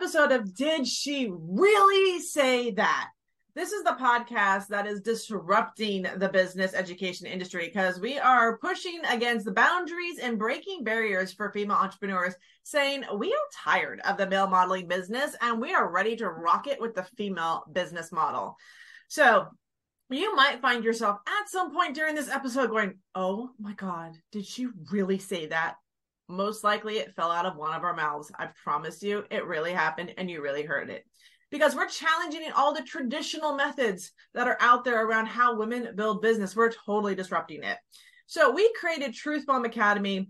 episode of Did She Really Say That? This is the podcast that is disrupting the business education industry because we are pushing against the boundaries and breaking barriers for female entrepreneurs, saying we are tired of the male modeling business and we are ready to rock it with the female business model. So, you might find yourself at some point during this episode going, Oh my God, did she really say that? Most likely it fell out of one of our mouths. I promise you, it really happened and you really heard it. Because we're challenging all the traditional methods that are out there around how women build business. We're totally disrupting it. So we created Truth Bomb Academy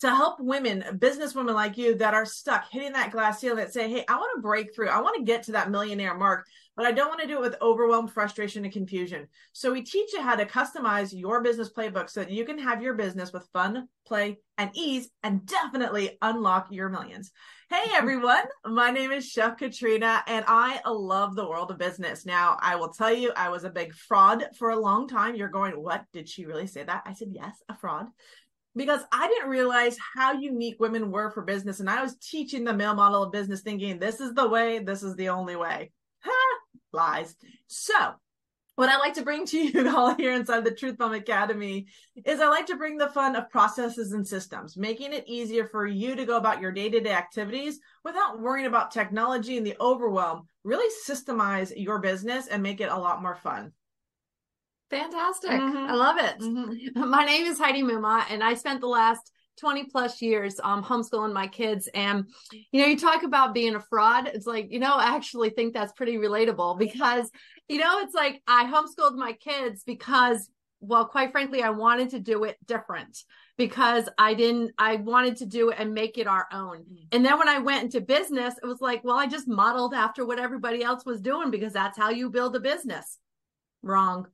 to help women, businesswomen like you that are stuck hitting that glass ceiling that say, Hey, I want to break through. I want to get to that millionaire mark, but I don't want to do it with overwhelm, frustration, and confusion. So we teach you how to customize your business playbook so that you can have your business with fun, play, and ease, and definitely unlock your millions. Hey mm-hmm. everyone, my name is Chef Katrina and I love the world of business. Now, I will tell you, I was a big fraud for a long time. You're going, what? Did she really say that? I said, yes, a fraud because I didn't realize how unique women were for business. And I was teaching the male model of business thinking this is the way, this is the only way. Ha! Lies. So, what I like to bring to you all here inside the Truth Bomb Academy is I like to bring the fun of processes and systems, making it easier for you to go about your day to day activities without worrying about technology and the overwhelm. Really systemize your business and make it a lot more fun. Fantastic. Mm-hmm. I love it. Mm-hmm. My name is Heidi Muma, and I spent the last 20 plus years um, homeschooling my kids. And, you know, you talk about being a fraud. It's like, you know, I actually think that's pretty relatable because, you know, it's like I homeschooled my kids because, well, quite frankly, I wanted to do it different because I didn't, I wanted to do it and make it our own. Mm-hmm. And then when I went into business, it was like, well, I just modeled after what everybody else was doing because that's how you build a business. Wrong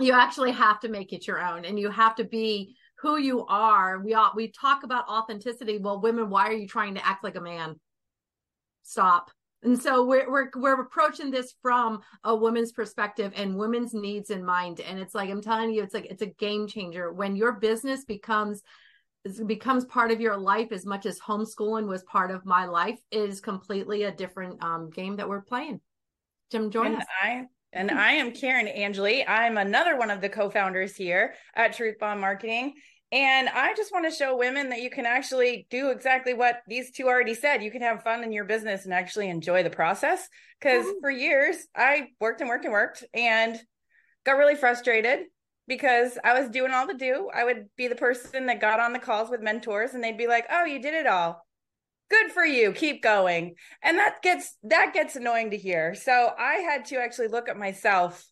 you actually have to make it your own and you have to be who you are. We all we talk about authenticity. Well women why are you trying to act like a man? Stop. And so we're we're we're approaching this from a woman's perspective and women's needs in mind. And it's like i'm telling you it's like it's a game changer. When your business becomes becomes part of your life as much as homeschooling was part of my life it is completely a different um, game that we're playing. Jim join and us. I and hmm. I am Karen Angeli. I'm another one of the co founders here at Truth Bomb Marketing. And I just want to show women that you can actually do exactly what these two already said. You can have fun in your business and actually enjoy the process. Because for years, I worked and worked and worked and got really frustrated because I was doing all the do. I would be the person that got on the calls with mentors and they'd be like, oh, you did it all good for you. Keep going. And that gets that gets annoying to hear. So i had to actually look at myself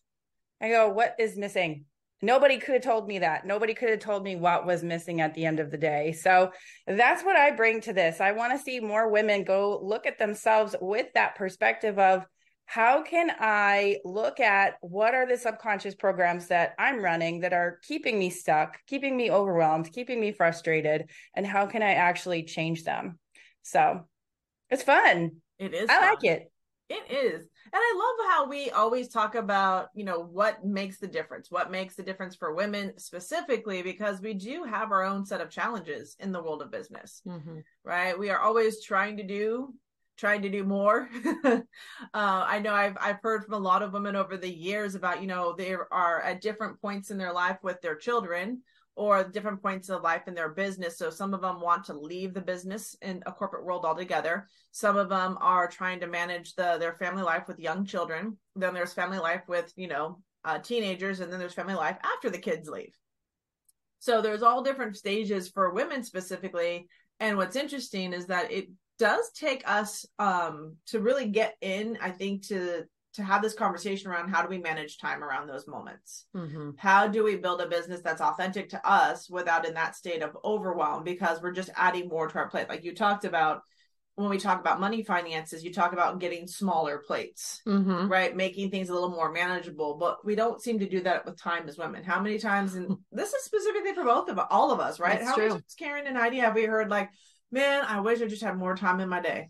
and go what is missing? Nobody could have told me that. Nobody could have told me what was missing at the end of the day. So that's what i bring to this. I want to see more women go look at themselves with that perspective of how can i look at what are the subconscious programs that i'm running that are keeping me stuck keeping me overwhelmed keeping me frustrated and how can i actually change them so it's fun. It is. I fun. like it. It is. And I love how we always talk about, you know, what makes the difference, what makes the difference for women specifically, because we do have our own set of challenges in the world of business, mm-hmm. right? We are always trying to do, trying to do more. uh, I know I've, I've heard from a lot of women over the years about, you know, they are at different points in their life with their children or different points of life in their business. So some of them want to leave the business in a corporate world altogether. Some of them are trying to manage the their family life with young children. Then there's family life with, you know, uh, teenagers and then there's family life after the kids leave. So there's all different stages for women specifically. And what's interesting is that it does take us um, to really get in, I think, to to have this conversation around how do we manage time around those moments? Mm-hmm. how do we build a business that's authentic to us without in that state of overwhelm? Because we're just adding more to our plate. Like you talked about when we talk about money finances you talk about getting smaller plates mm-hmm. right? Making things a little more manageable. But we don't seem to do that with time as women. How many times and this is specifically for both of all of us right? That's how true. many times karen and heidi have we heard like man i wish i just had more time in my day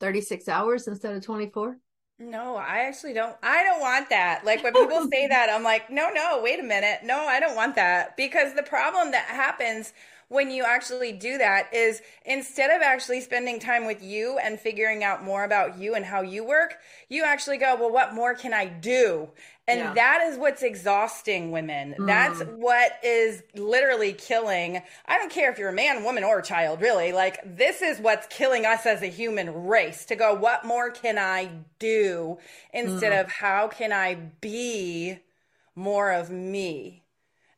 36 hours instead of 24 no, I actually don't. I don't want that. Like when people say that, I'm like, no, no, wait a minute. No, I don't want that. Because the problem that happens when you actually do that is instead of actually spending time with you and figuring out more about you and how you work, you actually go, well, what more can I do? And yeah. that is what's exhausting women. Mm. That's what is literally killing. I don't care if you're a man, woman, or a child, really. Like, this is what's killing us as a human race to go, what more can I do instead mm. of how can I be more of me?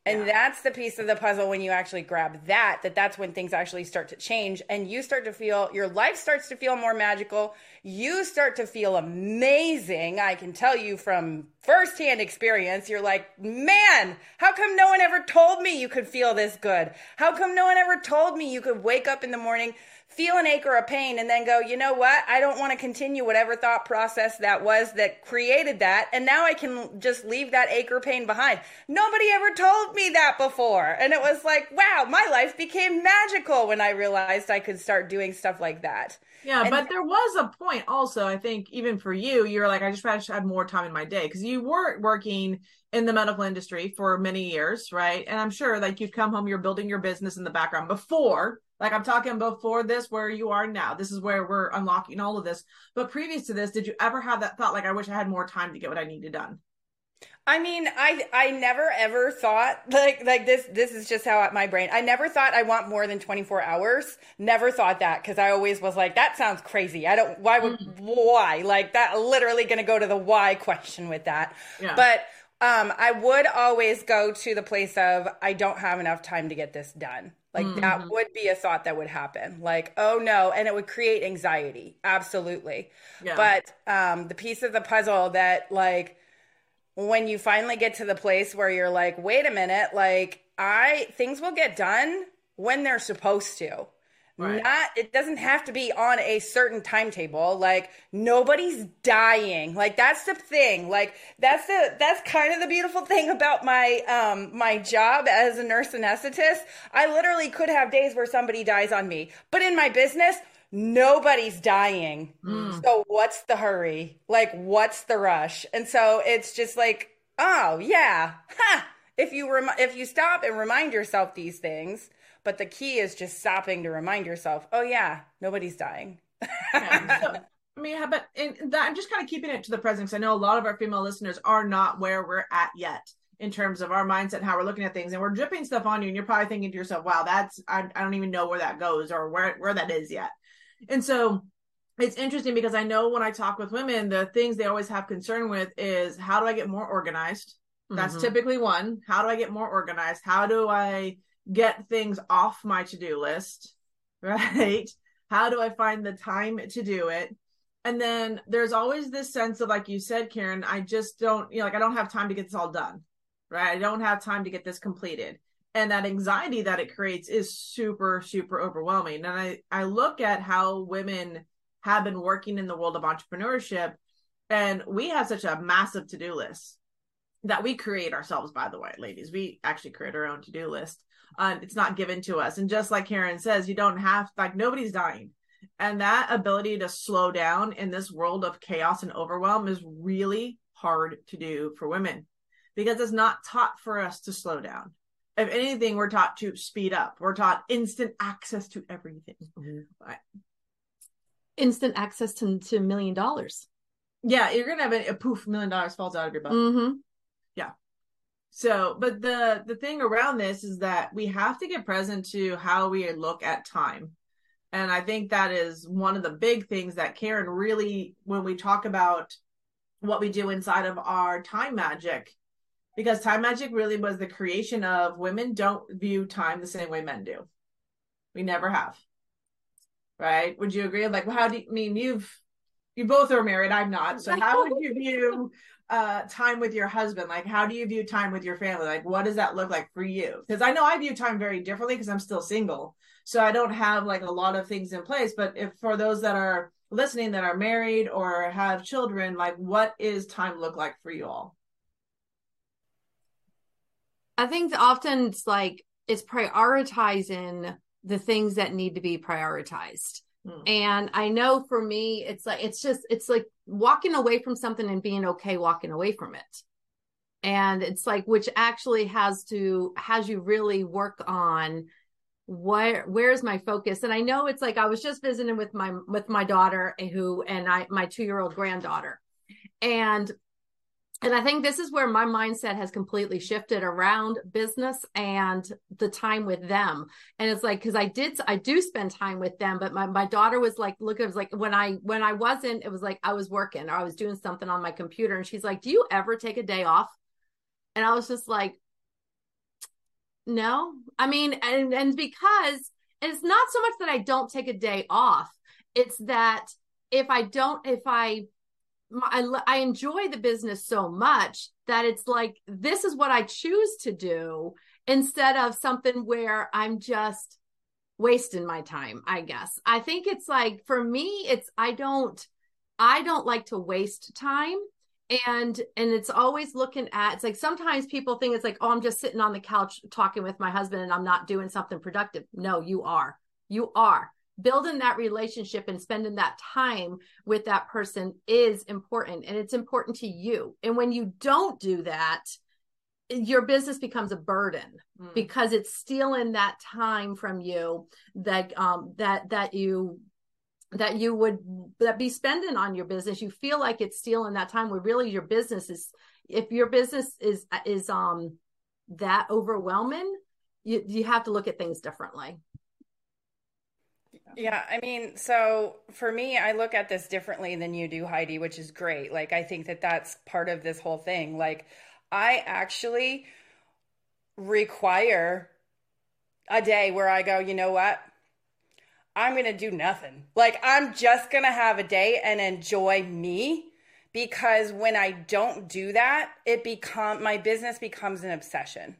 And yeah. that's the piece of the puzzle when you actually grab that, that that's when things actually start to change and you start to feel, your life starts to feel more magical. You start to feel amazing. I can tell you from firsthand experience, you're like, man, how come no one ever told me you could feel this good? How come no one ever told me you could wake up in the morning feel an ache or a pain and then go, you know what? I don't want to continue whatever thought process that was that created that. And now I can just leave that ache or pain behind. Nobody ever told me that before. And it was like, wow, my life became magical when I realized I could start doing stuff like that. Yeah, and but there was a point also, I think, even for you, you're like, I just wish I had more time in my day because you weren't working in the medical industry for many years, right? And I'm sure like you'd come home, you're building your business in the background before like I'm talking before this, where you are now. This is where we're unlocking all of this. But previous to this, did you ever have that thought, like, I wish I had more time to get what I needed done? I mean, I I never ever thought like like this this is just how my brain. I never thought I want more than 24 hours. Never thought that cuz I always was like that sounds crazy. I don't why would mm-hmm. why? Like that literally going to go to the why question with that. Yeah. But um I would always go to the place of I don't have enough time to get this done. Like mm-hmm. that would be a thought that would happen. Like, oh no, and it would create anxiety. Absolutely. Yeah. But um the piece of the puzzle that like when you finally get to the place where you're like, wait a minute, like I things will get done when they're supposed to. Right. Not it doesn't have to be on a certain timetable. Like nobody's dying. Like that's the thing. Like that's the that's kind of the beautiful thing about my um my job as a nurse anesthetist. I literally could have days where somebody dies on me. But in my business, nobody's dying. Mm. So what's the hurry? Like what's the rush? And so it's just like, oh yeah. Ha! If you rem- if you stop and remind yourself these things, but the key is just stopping to remind yourself, oh yeah, nobody's dying. yeah, so, I mean, but in that, I'm just kind of keeping it to the present because I know a lot of our female listeners are not where we're at yet in terms of our mindset and how we're looking at things. And we're dripping stuff on you, and you're probably thinking to yourself, "Wow, that's I, I don't even know where that goes or where where that is yet." And so it's interesting because I know when I talk with women, the things they always have concern with is how do I get more organized? That's mm-hmm. typically one. How do I get more organized? How do I get things off my to-do list, right? How do I find the time to do it? And then there's always this sense of like you said, Karen, I just don't, you know, like I don't have time to get this all done. Right? I don't have time to get this completed. And that anxiety that it creates is super super overwhelming. And I I look at how women have been working in the world of entrepreneurship and we have such a massive to-do list that we create ourselves by the way ladies we actually create our own to-do list um, it's not given to us. And just like Karen says, you don't have like nobody's dying. And that ability to slow down in this world of chaos and overwhelm is really hard to do for women because it's not taught for us to slow down. If anything, we're taught to speed up. We're taught instant access to everything. Mm-hmm. Instant access to, to a million dollars. Yeah, you're gonna have a, a poof million dollars falls out of your butt. Mm-hmm. So, but the the thing around this is that we have to get present to how we look at time. And I think that is one of the big things that Karen really when we talk about what we do inside of our time magic because time magic really was the creation of women don't view time the same way men do. We never have. Right? Would you agree? Like, how do you I mean you've you both are married, I'm not. So how would you view uh time with your husband? Like how do you view time with your family? Like what does that look like for you? Because i know i view time very differently because i'm still single. So i don't have like a lot of things in place. But if for those that are listening that are married or have children like what is time look like for you all? I think often it's like it's prioritizing the things that need to be prioritized Mm. And I know for me, it's like, it's just, it's like walking away from something and being okay walking away from it. And it's like, which actually has to, has you really work on where where's my focus and i know it's like i was just visiting with my with my daughter who and i my two year old granddaughter and and i think this is where my mindset has completely shifted around business and the time with them. And it's like because i did i do spend time with them but my, my daughter was like look it was like when i when i wasn't it was like i was working or i was doing something on my computer. And she's like do you ever take a day off? And i was just like no, I mean, and and because it's not so much that I don't take a day off. It's that if I don't, if I, I, I enjoy the business so much that it's like this is what I choose to do instead of something where I'm just wasting my time. I guess. I think it's like for me, it's I don't, I don't like to waste time. And and it's always looking at it's like sometimes people think it's like oh i'm just sitting on the couch talking with my husband and i'm not doing something productive. No you are. You are building that relationship and spending that time with that person is important and it's important to you. And when you don't do that your business becomes a burden mm. because it's stealing that time from you that um that that you that you would that be spending on your business. You feel like it's stealing that time where really your business is if your business is is um that overwhelming you you have to look at things differently yeah i mean so for me i look at this differently than you do heidi which is great like i think that that's part of this whole thing like i actually require a day where i go you know what I'm going to do nothing. Like, I'm just going to have a day and enjoy me because when I don't do that, it become my business becomes an obsession.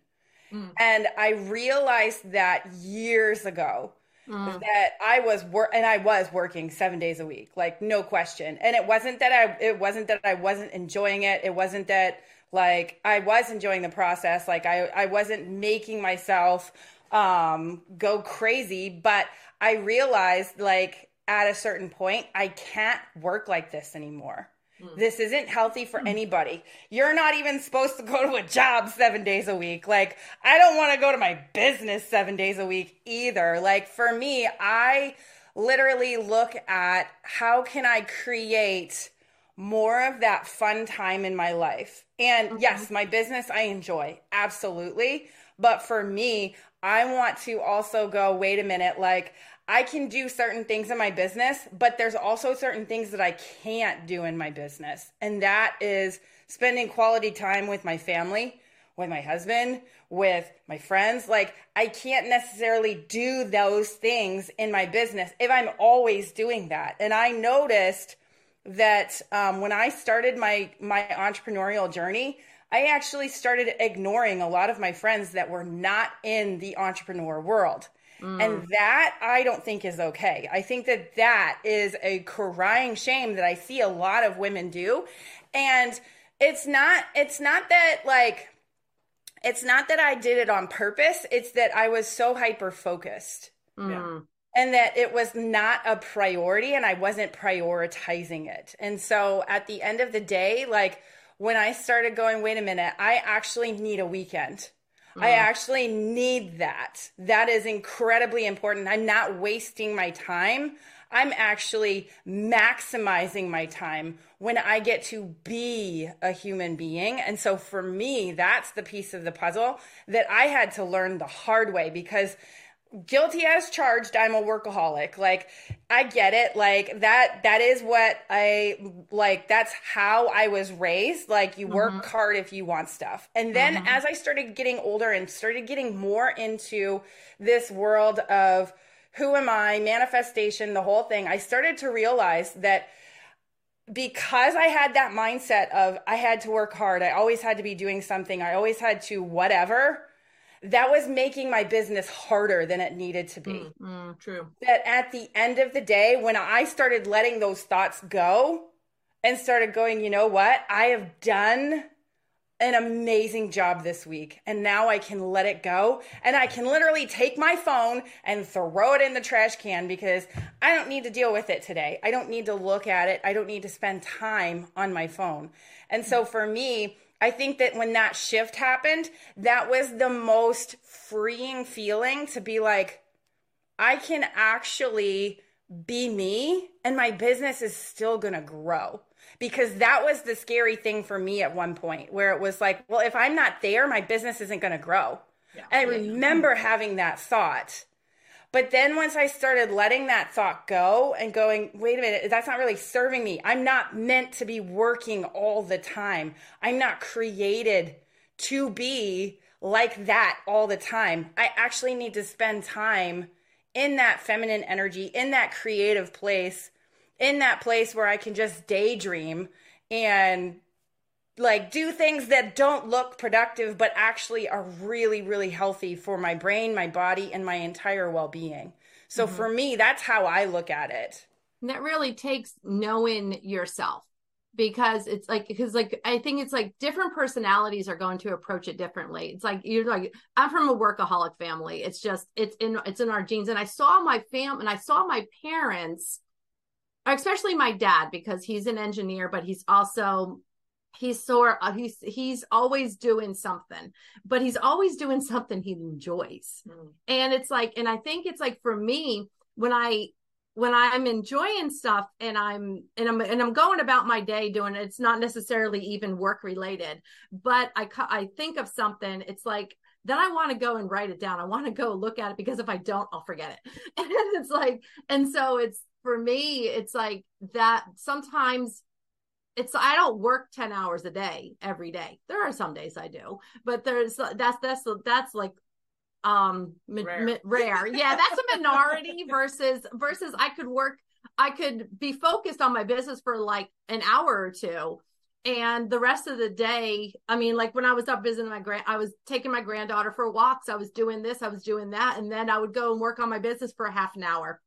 Mm. And I realized that years ago mm. that I was work and I was working 7 days a week, like no question. And it wasn't that I it wasn't that I wasn't enjoying it. It wasn't that like I was enjoying the process, like I I wasn't making myself um go crazy, but I realized like at a certain point, I can't work like this anymore. Mm. This isn't healthy for mm. anybody. You're not even supposed to go to a job seven days a week. Like, I don't want to go to my business seven days a week either. Like, for me, I literally look at how can I create more of that fun time in my life. And mm-hmm. yes, my business I enjoy, absolutely. But for me, I want to also go, wait a minute, like, I can do certain things in my business, but there's also certain things that I can't do in my business. And that is spending quality time with my family, with my husband, with my friends. Like, I can't necessarily do those things in my business if I'm always doing that. And I noticed that um, when I started my my entrepreneurial journey, I actually started ignoring a lot of my friends that were not in the entrepreneur world. Mm. And that I don't think is okay. I think that that is a crying shame that I see a lot of women do. And it's not it's not that like it's not that I did it on purpose. It's that I was so hyper focused. Mm. Yeah. And that it was not a priority and I wasn't prioritizing it. And so at the end of the day, like when I started going, wait a minute, I actually need a weekend. Mm. I actually need that. That is incredibly important. I'm not wasting my time. I'm actually maximizing my time when I get to be a human being. And so for me, that's the piece of the puzzle that I had to learn the hard way because guilty as charged i'm a workaholic like i get it like that that is what i like that's how i was raised like you work mm-hmm. hard if you want stuff and then mm-hmm. as i started getting older and started getting more into this world of who am i manifestation the whole thing i started to realize that because I had that mindset of I had to work hard, I always had to be doing something, I always had to whatever that was making my business harder than it needed to be. Mm, mm, true. That at the end of the day, when I started letting those thoughts go and started going, you know what? I have done an amazing job this week. And now I can let it go. And I can literally take my phone and throw it in the trash can because I don't need to deal with it today. I don't need to look at it. I don't need to spend time on my phone. And so for me, I think that when that shift happened, that was the most freeing feeling to be like, I can actually be me and my business is still going to grow. Because that was the scary thing for me at one point where it was like, well, if I'm not there, my business isn't going to grow. Yeah. And I remember having that thought. But then once I started letting that thought go and going, wait a minute, that's not really serving me. I'm not meant to be working all the time. I'm not created to be like that all the time. I actually need to spend time in that feminine energy, in that creative place, in that place where I can just daydream and like do things that don't look productive but actually are really really healthy for my brain, my body and my entire well-being. So mm-hmm. for me, that's how I look at it. And that really takes knowing yourself because it's like because like I think it's like different personalities are going to approach it differently. It's like you're like I'm from a workaholic family. It's just it's in it's in our genes. And I saw my fam and I saw my parents, especially my dad, because he's an engineer, but he's also he's sort of he's he's always doing something but he's always doing something he enjoys mm. and it's like and i think it's like for me when i when I'm enjoying stuff and I'm and I'm and I'm going about my day doing it, it's not necessarily even work related, but I I think of something, it's like then I want to go and write it down. I want to go look at it because if I don't, I'll forget it. And it's like, and so it's for me, it's like that sometimes it's I don't work 10 hours a day every day. There are some days I do, but there's that's that's that's like um rare. Mi- rare. yeah that's a minority versus versus i could work i could be focused on my business for like an hour or two and the rest of the day i mean like when i was up visiting my grand i was taking my granddaughter for walks i was doing this i was doing that and then i would go and work on my business for a half an hour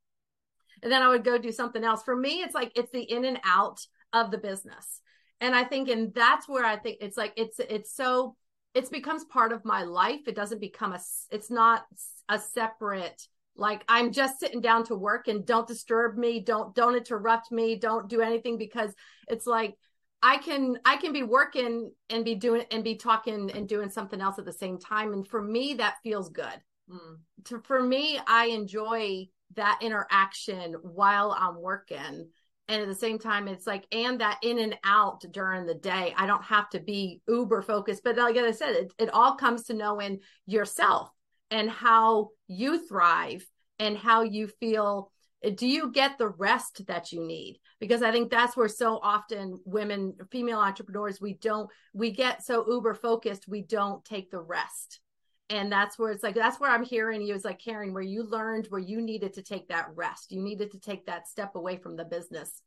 and then i would go do something else for me it's like it's the in and out of the business. And i think and that's where i think it's like it's it's so it's becomes part of my life. It doesn't become a it's not a separate like i'm just sitting down to work and don't disturb me don't don't interrupt me don't do anything because it's like i can i can be working and be doing and be talking and doing something else at the same time. And for me that feels good. Mm. to, for me i enjoy that interaction while i'm working and at the same time it's like and that in and out during the day. I don't have to be uber focused but like i said it, it all comes to knowing yourself and how you thrive and how you feel. Uh, do you get the rest that you need? Because i think that's where so often women female entrepreneurs we don't we get so uber focused we don't take the rest and that's where it's like that's where i'm hearing you is like Karen where you learned where you needed to take that rest. You needed to take that step away from the business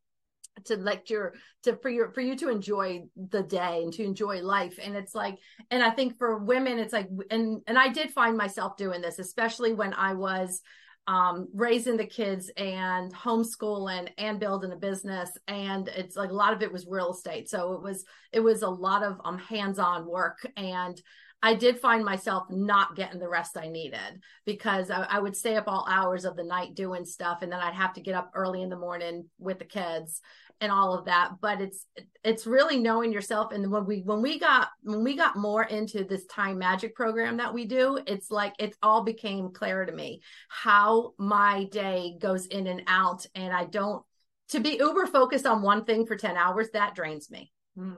to let your to for your for you to enjoy the day and to enjoy life. And it's like and i think for women it's like and and i did find myself doing this especially when i was um, raising the kids and homeschooling and building a business. And it's like a lot of it was real estate. So it was it was a lot of um hands-on work. And I did find myself not getting the rest I needed because I, I, would stay up all hours of the night doing stuff, and then I'd have to get up early in the morning with the kids and all of that. But it's it's really knowing yourself. And when we when we got when we got more into this time magic program that we do, it's like it all became clear to me how my day goes in and out, and I don't to be uber focused on one thing for 10 hours that drains me mm.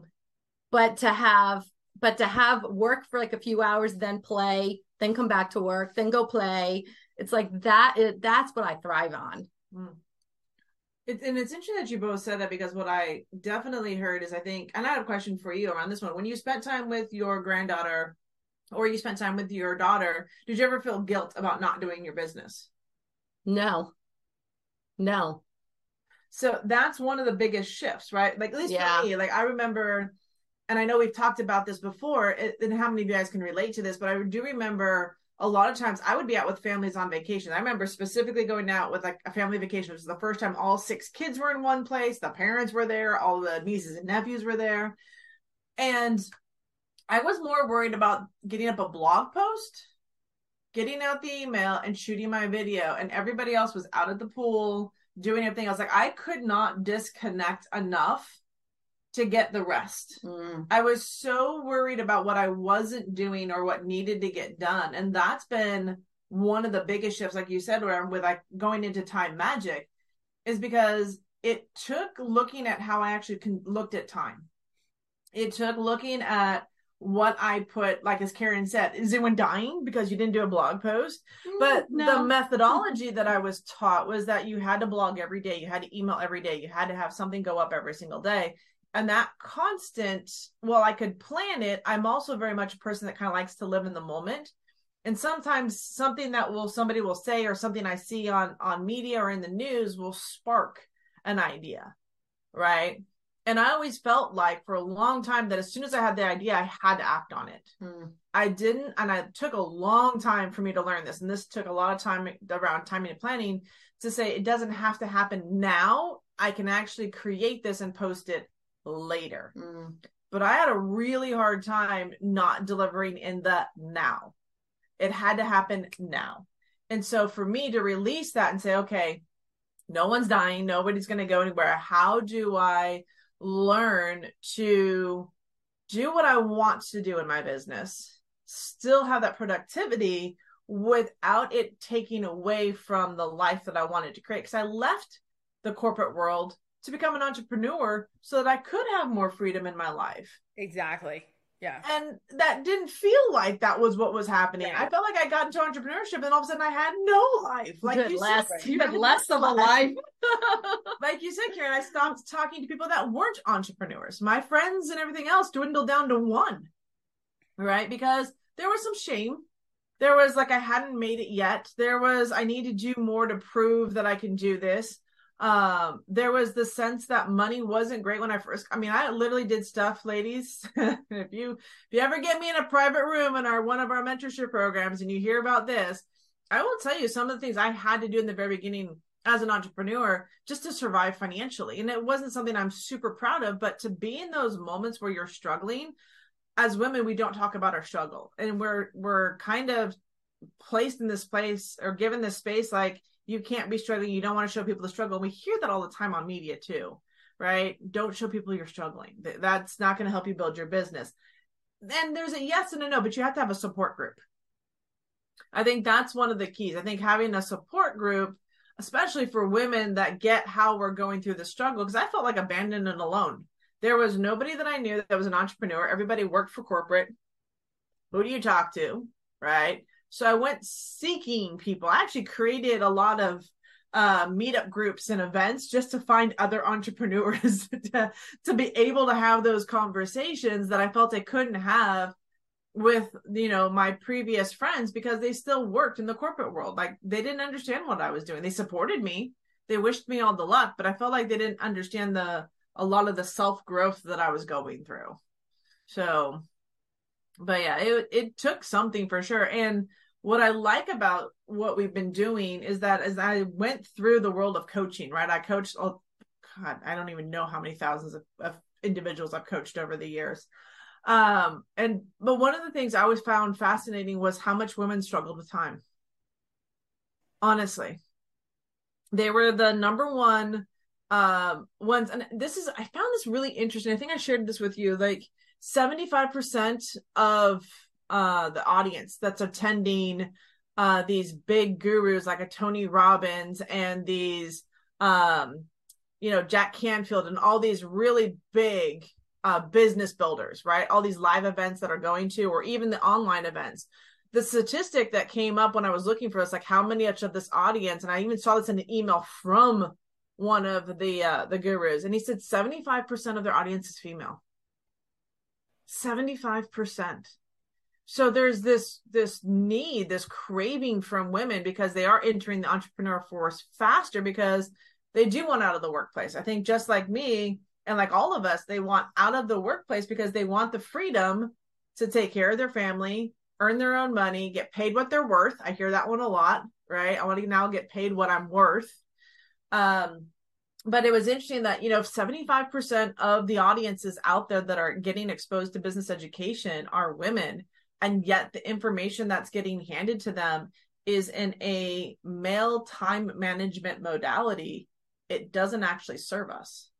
but to have but to have work for like a few hours then play then come back to work then go play it's like that it, that's what i thrive on. Mm. it, and it's interesting that you both said that because what i definitely heard is i think and i have a question for you around this one. When you spent time with your granddaughter or you spent time with your daughter did you ever feel guilt about not doing your business? No. No. So that's one of the biggest shifts right? Like at least yeah. for me like i remember and I know we've talked about this before, and how many of you guys can relate to this, but I do remember a lot of times I would be out with families on vacation. I remember specifically going out with like a family vacation. It was the first time all six kids were in one place. The parents were there. All the nieces and nephews were there. And I was more worried about getting up a blog post, getting out the email and shooting my video. And everybody else was out at the pool doing everything. I was like, I could not disconnect enough to get the rest. Mm. I was so worried about what I wasn't doing or what needed to get done. And that's been one of the biggest shifts, like you said, where I'm with like going into time magic, is because it took looking at how I actually con- looked at time. It took looking at what I put, like as Karen said, is anyone dying because you didn't do a blog post? Mm, but no. the methodology that I was taught was that you had to blog every day, you had to email every day, you had to have something go up every single day. And that constant, well, I could plan it. I'm also very much a person that kind of likes to live in the moment. And sometimes something that will somebody will say or something I see on on media or in the news will spark an idea. Right and I always felt like for a long time that as soon as I had the idea, I had to act on it. Mm. I didn't, and it took a long time for me to learn this. And this took a lot of time around timing and planning to say it doesn't have to happen now. I can actually create this and post it later. Mm. But I had a really hard time not delivering in the now. It had to happen now. And so for me to release that and say, okay, no one's dying, nobody's going to go anywhere. How do I learn to do what I want to do in my business, still have that productivity without it taking away from the life that I wanted to create. Because I left the corporate world to become an entrepreneur so that I could have more freedom in my life. Exactly. Yeah. And that didn't feel like that was what was happening. I felt like I got into entrepreneurship and all of a sudden I had no life. Like you, less, said, you had less of a life. like you said, Karen, I stopped talking to people that weren't entrepreneurs. My friends and everything else dwindled down to one. Right? Because there was some shame. There was like I hadn't made it yet. There was I need to do more to prove that I can do this um there was the sense that money wasn't great when i first i mean i literally did stuff ladies. If you if you ever get me in a private room in our one of our mentorship programs and you hear about this i will tell you some of the things i had to do in the very beginning as an entrepreneur just to survive financially. And it wasn't something i'm super proud of but to be in those moments where you're struggling as women we don't talk about our struggle. And we're we're kind of placed in this place or given this space like you can't be struggling. You don't want to show people the struggle. We hear that all the time on media too, right? Don't show people you're struggling. That's not going to help you build your business. And there's a yes and a no, but you have to have a support group. I think that's one of the keys. I think having a support group, especially for women that get how we're going through the struggle, because I felt like abandoned and alone. There was nobody that I knew that was an entrepreneur. Everybody worked for corporate. Who do you talk to? Right. So I went seeking people. I actually created a lot of uh, meetup groups and events just to find other entrepreneurs to, to be able to have those conversations that I felt I couldn't have with you know my previous friends because they still worked in the corporate world. Like they didn't understand what i was doing. They supported me. They wished me all the luck but i felt like they didn't understand the a lot of the self growth that i was going through. So but yeah it it took something for sure and what I like about what we've been doing is that as I went through the world of coaching, right? I coached, oh God, I don't even know how many thousands of, of individuals I've coached over the years. Um, and but one of the things I always found fascinating was how much women struggled with time. Honestly, they were the number one um ones, and this is I found this really interesting. I think I shared this with you. Like seventy five percent of uh the audience that's attending uh these big gurus like a Tony Robbins and these um you know Jack Canfield and all these really big uh business builders, right? All these live events that are going to or even the online events. The statistic that came up when I was looking for this like how many of this audience and I even saw this in an email from one of the uh the gurus and he said 75% of their audience is female. 75% so there's this this need this craving from women because they are entering the entrepreneur force faster because they do want out of the workplace. I think just like me and like all of us they want out of the workplace because they want the freedom to take care of their family earn their own money get paid what they're worth. I hear that one a lot right? I want to now get paid what i'm worth. Um but it was interesting that you know 75% of the audiences out there that are getting exposed to business education are women and yet the information that's getting handed to them is in a male time management modality it doesn't actually serve us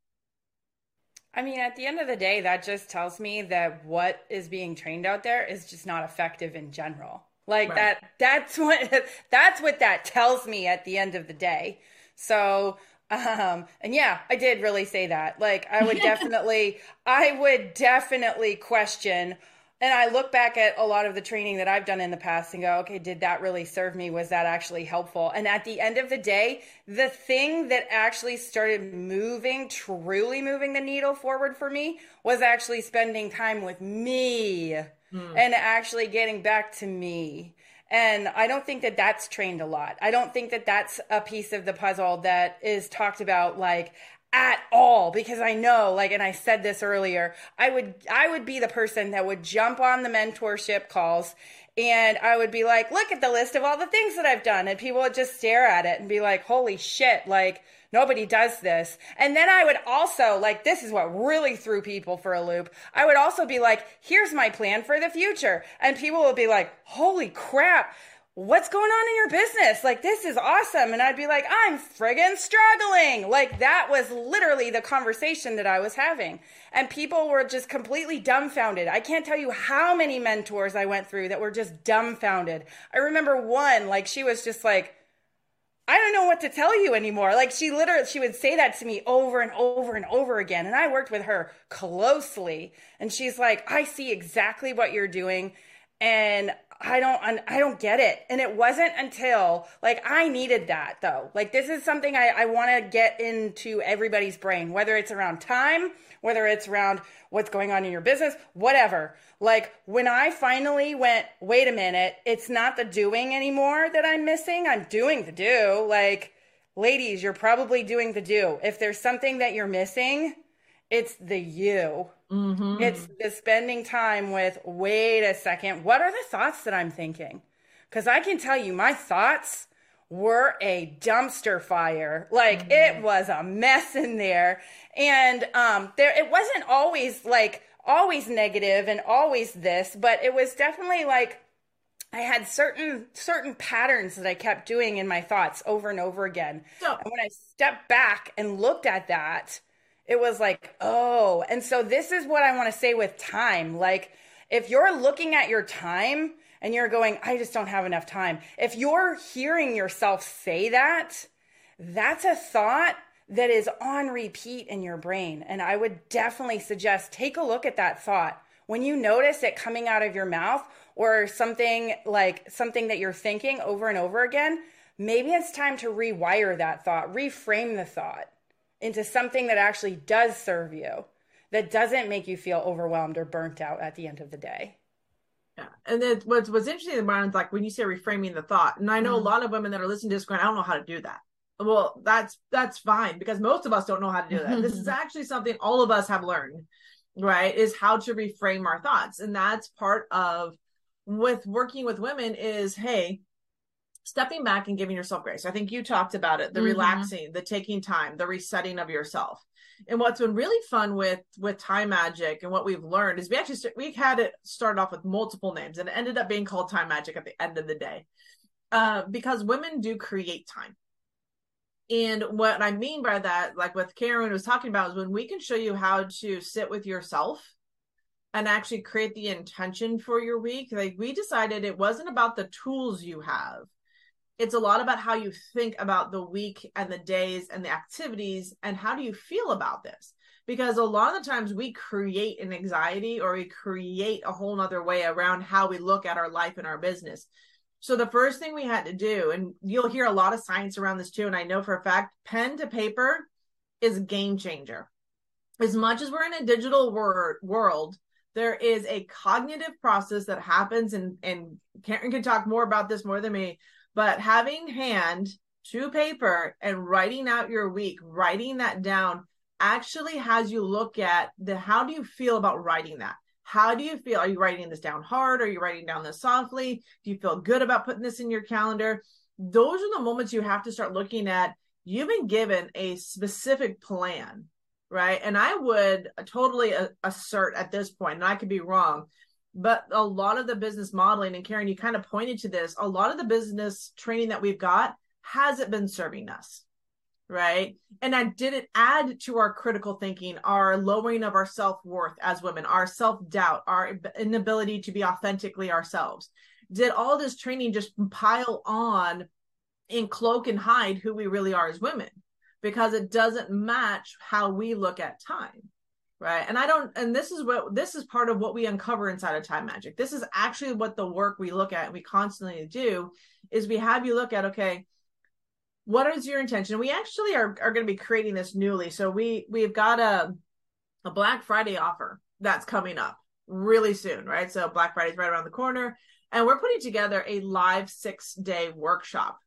i mean at the end of the day that just tells me that what is being trained out there is just not effective in general Like right. that that's what that's what that tells me at the end of the day. So um and yeah, I did really say that. Like I would definitely I would definitely question and I look back at a lot of the training that I've done in the past and go, okay, did that really serve me? Was that actually helpful? And at the end of the day, the thing that actually started moving, truly moving the needle forward for me was actually spending time with me mm. and actually getting back to me. And I don't think that that's trained a lot. I don't think that that's a piece of the puzzle that is talked about like at all because I know like and I said this earlier I would I would be the person that would jump on the mentorship calls and I would be like look at the list of all the things that I've done. And people would just stare at it and be like holy shit like nobody does this. And then I would also like this is what really threw people for a loop. I would also be like here's my plan for the future. And people would be like holy crap what's going on in your business? Like, this is awesome. And I'd be like, I'm friggin' struggling. Like, that was literally the conversation that I was having. And people were just completely dumbfounded. I can't tell you how many mentors I went through that were just dumbfounded. I remember one, like, she was just like, I don't know what to tell you anymore. Like she literally, she would say that to me over and over and over again. And I worked with her closely. And she's like, I see exactly what you're doing. And I don't I don't get it. And it wasn't until like I needed that though. Like this is something I, I want to get into everybody's brain, whether it's around time, whether it's around what's going on in your business, whatever. Like when I finally went, wait a minute, it's not the doing anymore that I'm missing. I'm doing the do. Like, ladies, you're probably doing the do. If there's something that you're missing, it's the you. Mm-hmm. It's the spending time with, wait a second, what are the thoughts that I'm thinking? Because I can tell you, my thoughts were a dumpster fire. Like mm-hmm. it was a mess in there. And um, there, it wasn't always like, always negative and always this, but it was definitely like, I had certain certain patterns that I kept doing in my thoughts over and over again. So, and when I stepped back and looked at that, it was like, oh. And so this is what I want to say with time. Like, if you're looking at your time and you're going, I just don't have enough time, if you're hearing yourself say that, that's a thought that is on repeat in your brain. And I would definitely suggest take a look at that thought. When you notice it coming out of your mouth or something like something that you're thinking over and over again, maybe it's time to rewire that thought, reframe the thought into something that actually does serve you, that doesn't make you feel overwhelmed or burnt out at the end of the day. Yeah. And then what's what's interesting about it, like when you say reframing the thought, and I know mm-hmm. a lot of women that are listening to this going, I don't know how to do that. Well, that's that's fine because most of us don't know how to do that. this is actually something all of us have learned, right? Is how to reframe our thoughts. And that's part of with working with women is hey, stepping back and giving yourself grace. I think you talked about it, the mm-hmm. relaxing, the taking time, the resetting of yourself. And what's been really fun with with time magic and what we've learned is we actually st- we had it start off with multiple names and it ended up being called time magic at the end of the day. Uh, because women do create time. And what I mean by that, like what Karen was talking about, is when we can show you how to sit with yourself and actually create the intention for your week. Like we decided it wasn't about the tools you have, it's a lot about how you think about the week and the days and the activities and how do you feel about this? Because a lot of the times we create an anxiety or we create a whole nother way around how we look at our life and our business. So the first thing we had to do and you'll hear a lot of science around this too and i know for a fact pen to paper is a game changer. As much as we're in a digital wor- world there is a cognitive process that happens and and karen can talk more about this more than me but having hand to paper and writing out your week, writing that down actually has you look at the how do you feel about writing that? How do you feel? Are you writing this down hard? Are you writing down this softly? Do you feel good about putting this in your calendar? Those are the moments you have to start looking at. You've been given a specific plan, right? And I would totally assert at this point, and I could be wrong, but a lot of the business modeling and Karen, you kind of pointed to this. A lot of the business training that we've got hasn't been serving us, right? And that didn't add to our critical thinking, our lowering of our self worth as women, our self doubt, our inability to be authentically ourselves. did all this training just pile on and cloak and hide who we really are as women because it doesn't match how we look at time right. And i don't and this is what this is part of what we uncover inside of time magic. This is actually what the work we look at we constantly do is we have you look at okay what is your intention? We actually are, are going to be creating this newly. So we we've got a a black friday offer that's coming up really soon right? So black friday's right around the corner. And we're putting together a live six day workshop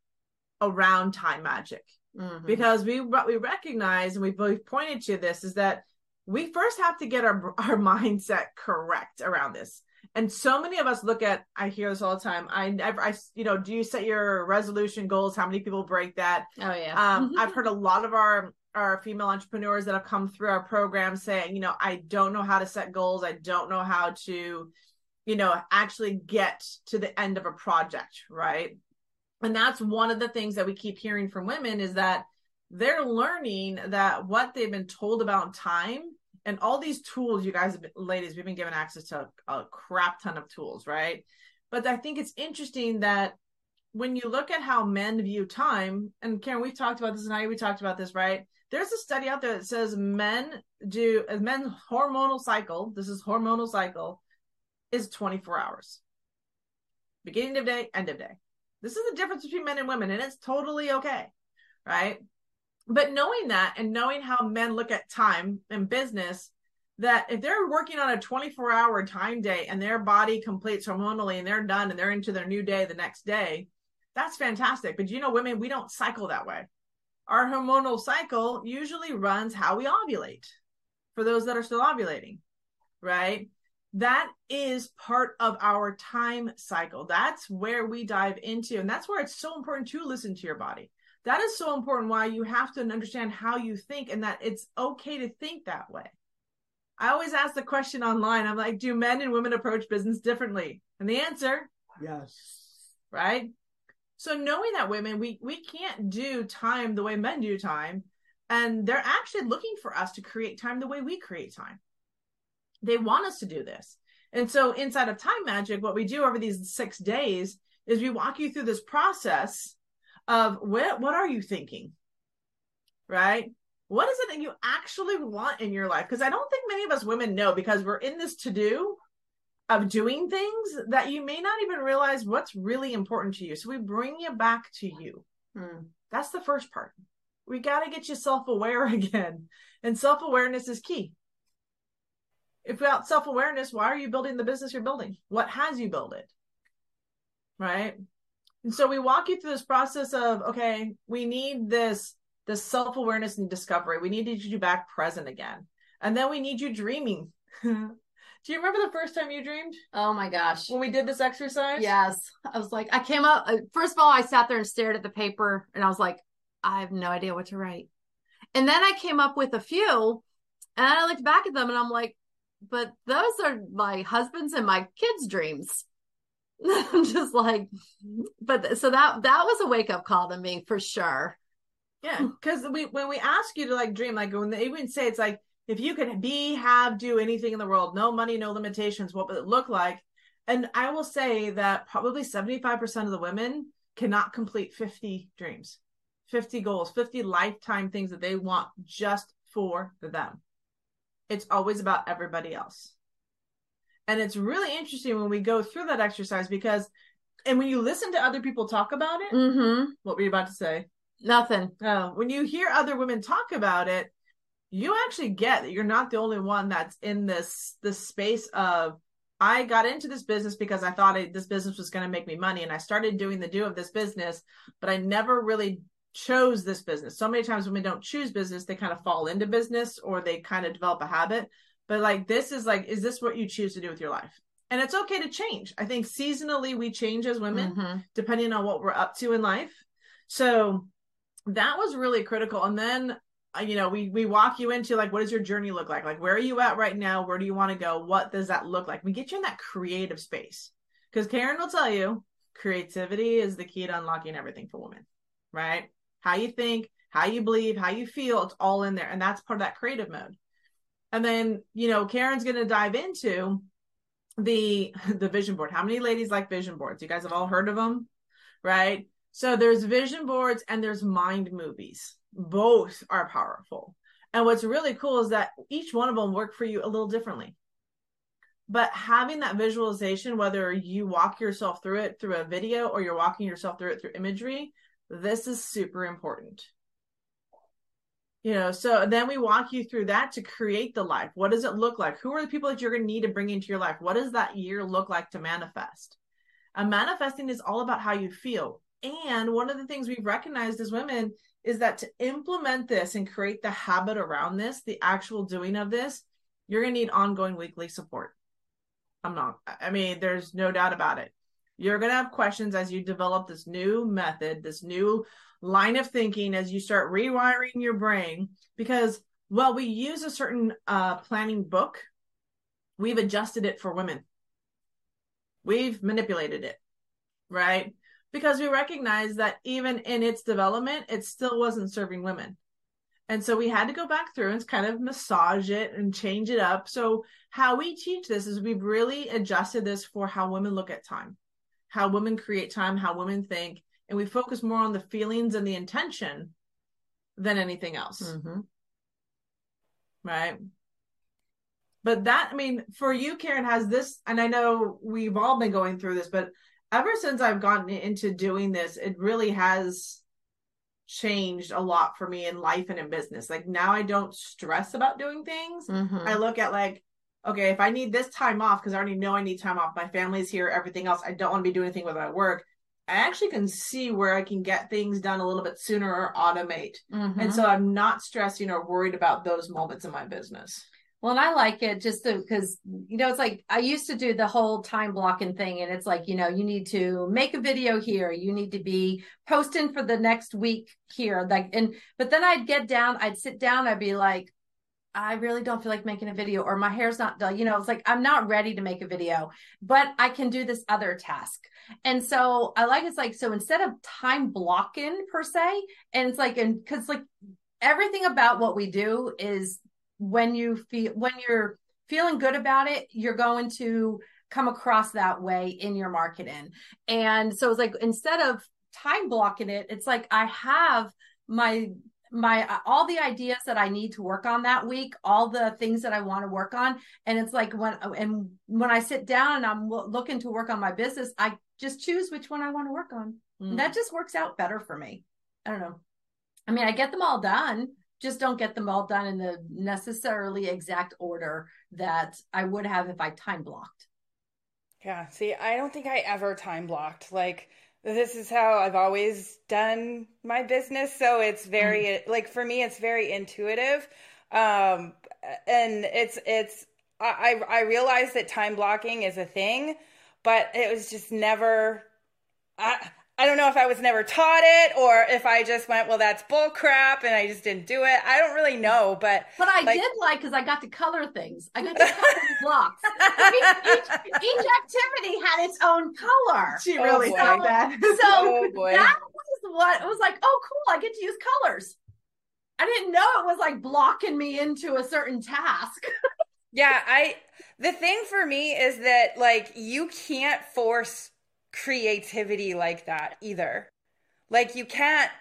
around time magic. Mm-hmm. because we what we recognize and we've, we've pointed to this is that we first have to get our our mindset correct around this. And so many of us look at i hear this all the time i never i you know do you set your resolution goals? How many people break that? Oh yeah. Um, i've heard a lot of our our female entrepreneurs that have come through our program saying you know i don't know how to set goals. I don't know how to you know actually get to the end of a project right? And that's one of the things that we keep hearing from women is that they're learning that what they've been told about time and all these tools you guys been, ladies we've been given access to a, a crap ton of tools right? But i think it's interesting that when you look at how men view time and karen we've talked about this and i we talked about this right? There's a study out there that says men do men's hormonal cycle this is hormonal cycle is 24 hours. Beginning of day end of day. This is the difference between men and women and it's totally okay right but knowing that and knowing how men look at time and business that if they're working on a 24 hour time day and their body completes hormonally and they're done and they're into their new day the next day that's fantastic. But you know women we don't cycle that way. Our hormonal cycle usually runs how we ovulate for those that are still ovulating right? That is part of our time cycle. That's where we dive into and that's where it's so important to listen to your body that is so important why you have to understand how you think and that it's okay to think that way. I always ask the question online I'm like, do men and women approach business differently? And the answer, yes. Right? So knowing that women, we we can't do time the way men do time, and they're actually looking for us to create time the way we create time. They want us to do this. And so inside of Time Magic, what we do over these six days is we walk you through this process of what what are you thinking? Right? What is it that you actually want in your life? Because i don't think many of us women know because we're in this to do of doing things that you may not even realize what's really important to you. So we bring you back to you. Mm. that's the first part. We got to get you self-aware again. And self-awareness is key. If without self-awareness why are you building the business you're building? What has you build it? Right and so we walk you through this process of okay, we need this this self awareness and discovery. We need you back present again, and then we need you dreaming. Do you remember the first time you dreamed? Oh my gosh. When we did this exercise? Yes. I was like, I came up, uh, first of all, I sat there and stared at the paper and I was like, I have no idea what to write. And then I came up with a few and I looked back at them and I'm like, but those are my husband's and my kids' dreams. I'm just like, but so that that was a wake up call to me for sure. Yeah, because we when we ask you to like dream, like when they even say it's like if you could be, have, do anything in the world, no money, no limitations, what would it look like? And I will say that probably 75% of the women cannot complete 50 dreams, 50 goals, 50 lifetime things that they want just for them. It's always about everybody else. And it's really interesting when we go through that exercise because, and when you listen to other people talk about it, mm-hmm. what were you about to say? Nothing. Oh, when you hear other women talk about it, you actually get that you're not the only one that's in this this space of I got into this business because I thought I, this business was going to make me money, and I started doing the do of this business, but I never really chose this business. So many times women don't choose business, they kind of fall into business or they kind of develop a habit. But like this is like, is this what you choose to do with your life? And it's okay to change. I think seasonally we change as women mm-hmm. depending on what we're up to in life. So that was really critical. And then uh, you know we we walk you into like what does your journey look like like where are you at right now where do you want to go what does that look like we get you in that creative space because karen will tell you creativity is the key to unlocking everything for women right how you think how you believe how you feel it's all in there and that's part of that creative mode and then, you know, Karen's going to dive into the the vision board. How many ladies like vision boards? You guys have all heard of them, right? So there's vision boards and there's mind movies. Both are powerful. And what's really cool is that each one of them work for you a little differently. But having that visualization, whether you walk yourself through it through a video or you're walking yourself through it through imagery, this is super important. You know, so then we walk you through that to create the life. What does it look like? Who are the people that you're going to need to bring into your life? What does that year look like to manifest? And manifesting is all about how you feel. And one of the things we've recognized as women is that to implement this and create the habit around this, the actual doing of this, you're going to need ongoing weekly support. I'm not, I mean, there's no doubt about it. You're going to have questions as you develop this new method, this new line of thinking as you start rewiring your brain because well we use a certain uh, planning book. We've adjusted it for women. We've manipulated it right? Because we recognize that even in its development it still wasn't serving women. And so we had to go back through and kind of massage it and change it up. So how we teach this is we've really adjusted this for how women look at time how women create time how women think and we focus more on the feelings and the intention than anything else. Mm-hmm. Right. But that, I mean, for you, Karen, has this, and I know we've all been going through this, but ever since I've gotten into doing this, it really has changed a lot for me in life and in business. Like now I don't stress about doing things. Mm-hmm. I look at like, okay, if I need this time off, because I already know I need time off, my family's here, everything else, I don't want to be doing anything with my work. I actually can see where I can get things done a little bit sooner or automate. Mm-hmm. And so I'm not stressing or worried about those moments in my business. Well, and I like it just because, you know, it's like I used to do the whole time blocking thing. And it's like, you know, you need to make a video here. You need to be posting for the next week here. Like, and, but then I'd get down, I'd sit down, I'd be like, I really don't feel like making a video or my hair's not done. You know, it's like I'm not ready to make a video, but I can do this other task. And so I like it's like so instead of time blocking per se, and it's like and because like everything about what we do is when you feel when you're feeling good about it, you're going to come across that way in your marketing. And so it's like instead of time blocking it, it's like I have my my uh, all the ideas that I need to work on that week, all the things that I want to work on, and it's like when and when I sit down and I'm looking to work on my business, I just choose which one I want to work on. Mm. That just works out better for me. I don't know. I mean, I get them all done, just don't get them all done in the necessarily exact order that I would have if I time blocked. Yeah, see, I don't think I ever time blocked. Like this is how I've always done my business. So it's very mm. like for me, it's very intuitive, um, and it's it's I I realize that time blocking is a thing, but it was just never. I, I don't know if I was never taught it or if I just went, well, that's bull crap and I just didn't do it. I don't really know, but but I like, did like because I got to color things. I got to color blocks. each, each, each, activity had its own color. She really oh said that. So oh that was what it was like. Oh, cool! I get to use colors. I didn't know it was like blocking me into a certain task. yeah, I. The thing for me is that like you can't force creativity like that either. Like you can't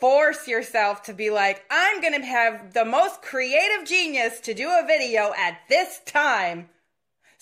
force yourself to be like, I'm going to have the most creative genius to do a video at this time.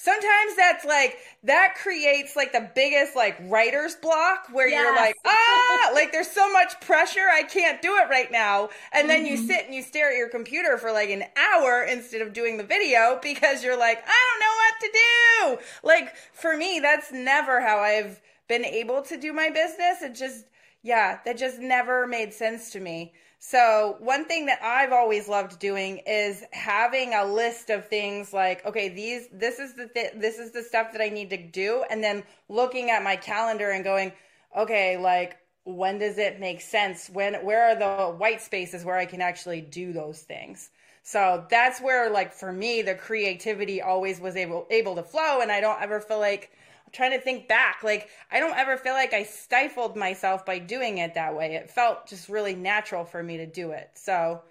Sometimes that's like, that creates like the biggest like writer's block where yes. you're like, ah, like there's so much pressure. I can't do it right now. And mm-hmm. then you mm-hmm. sit and you stare at your computer for like an hour instead of doing the video because you're like, I don't know what to do. Like for me, that's never how I've been able to do my business. It just, yeah, that just never made sense to me. So, one thing that I've always loved doing is having a list of things like, okay, these this is the th- this is the stuff that I need to do and then looking at my calendar and going, okay, like when does it make sense? When where are the white spaces where I can actually do those things? So, that's where like for me the creativity always was able able to flow and I don't ever feel like trying to think back. Like, I don't ever feel like I stifled myself by doing it that way. It felt just really natural for me to do it. So,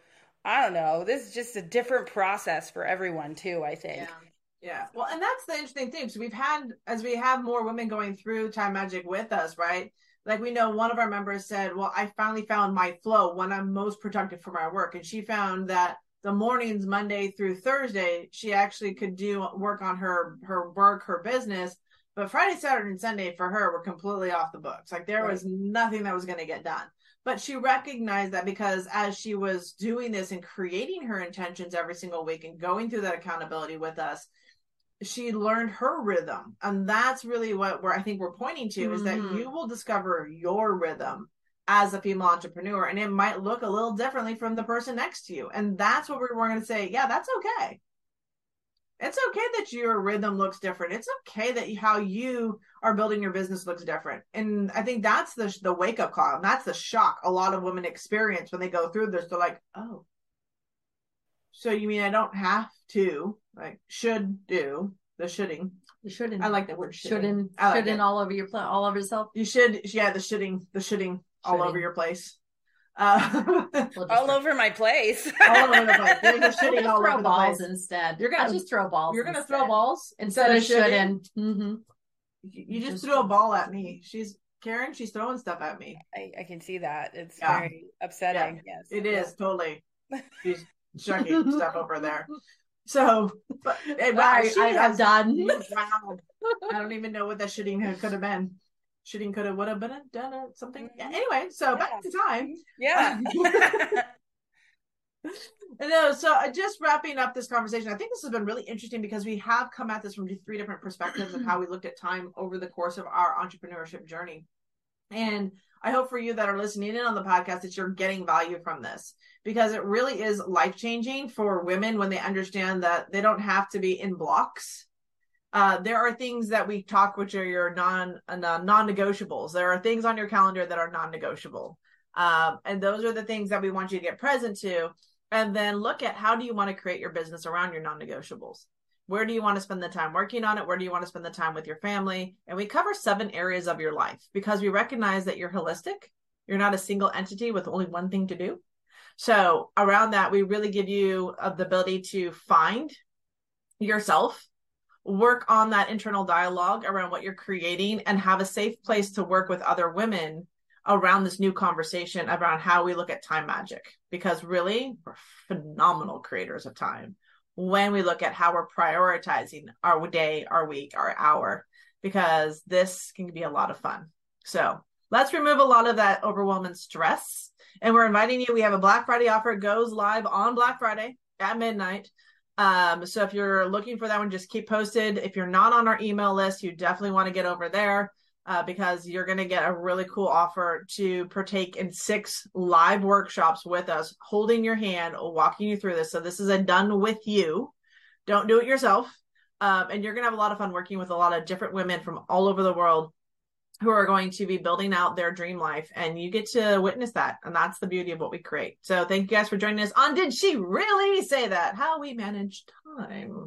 I don't know. This is just a different process for everyone, too, I think. Yeah. Yeah. Well, and that's the interesting thing. So we've had, as we have more women going through Time Magic with us, right? Like we know one of our members said, Well, I finally found my flow when I'm most productive for my work. And she found that the mornings, Monday through Thursday, she actually could do work on her, her work, her business. But Friday, Saturday, and Sunday for her were completely off the books. Like there right. was nothing that was going to get done. But she recognized that because as she was doing this and creating her intentions every single week and going through that accountability with us, she learned her rhythm and that's really what we're i think we're pointing to mm-hmm. is that mm-hmm. you will discover your rhythm as a female entrepreneur and it might look a little differently from the person next to you and that's what we're, we're going to say yeah that's okay it's okay that your rhythm looks different it's okay that how you are building your business looks different and i think that's the the wake up call and that's the shock a lot of women experience when they go through this they're like oh so you mean I don't have to like should do the shoulding? The shouldn't. I like that word. Shouldn't. Like shouldn't all over your pla- all over yourself. You should. Yeah, the shoulding. The shoulding all over your place. Uh, we'll all over my place. all over the place. You're just shitting all throw over balls instead. You're gonna I'll just throw balls. You're gonna instead. throw balls instead, instead of shouldn't. Mm-hmm. You, you just, just threw a ball at me. She's Karen. She's throwing stuff at me. I, I can see that. It's yeah. very upsetting. Yeah. Yes, it is totally. She's chugging stuff over there. So, but hey, wow, I, I, have done. Wow. I don't even know what that shooting could have been. Shooting could have, would have been a, done something. Yeah, anyway, so yeah. back to time. Yeah. no, so uh, just wrapping up this conversation, I think this has been really interesting because we have come at this from three different perspectives of how we looked at time over the course of our entrepreneurship journey. And I hope for you that are listening in on the podcast that you're getting value from this because it really is life changing for women when they understand that they don't have to be in blocks. Uh, there are things that we talk which are your non uh, non-negotiables. There are things on your calendar that are non-negotiable, um, and those are the things that we want you to get present to. And then look at how do you want to create your business around your non-negotiables where do you want to spend the time working on it? Where do you want to spend the time with your family? And we cover seven areas of your life because we recognize that you're holistic. You're not a single entity with only one thing to do. So around that, we really give you uh, the ability to find yourself, work on that internal dialogue around what you're creating and have a safe place to work with other women around this new conversation around how we look at time magic because really we're phenomenal creators of time when we look at how we're prioritizing our day, our week, our hour, because this can be a lot of fun. So let's remove a lot of that overwhelming stress. And we're inviting you. We have a Black Friday offer. It goes live on Black Friday at midnight. Um, so if you're looking for that one, just keep posted. If you're not on our email list, you definitely want to get over there uh, because you're going to get a really cool offer to partake in six live workshops with us, holding your hand, walking you through this. So this is a done with you. Don't do it yourself. Um, and you're going to have a lot of fun working with a lot of different women from all over the world who are going to be building out their dream life and you get to witness that and that's the beauty of what we create. So thank you guys for joining us on did she really say that? How we manage time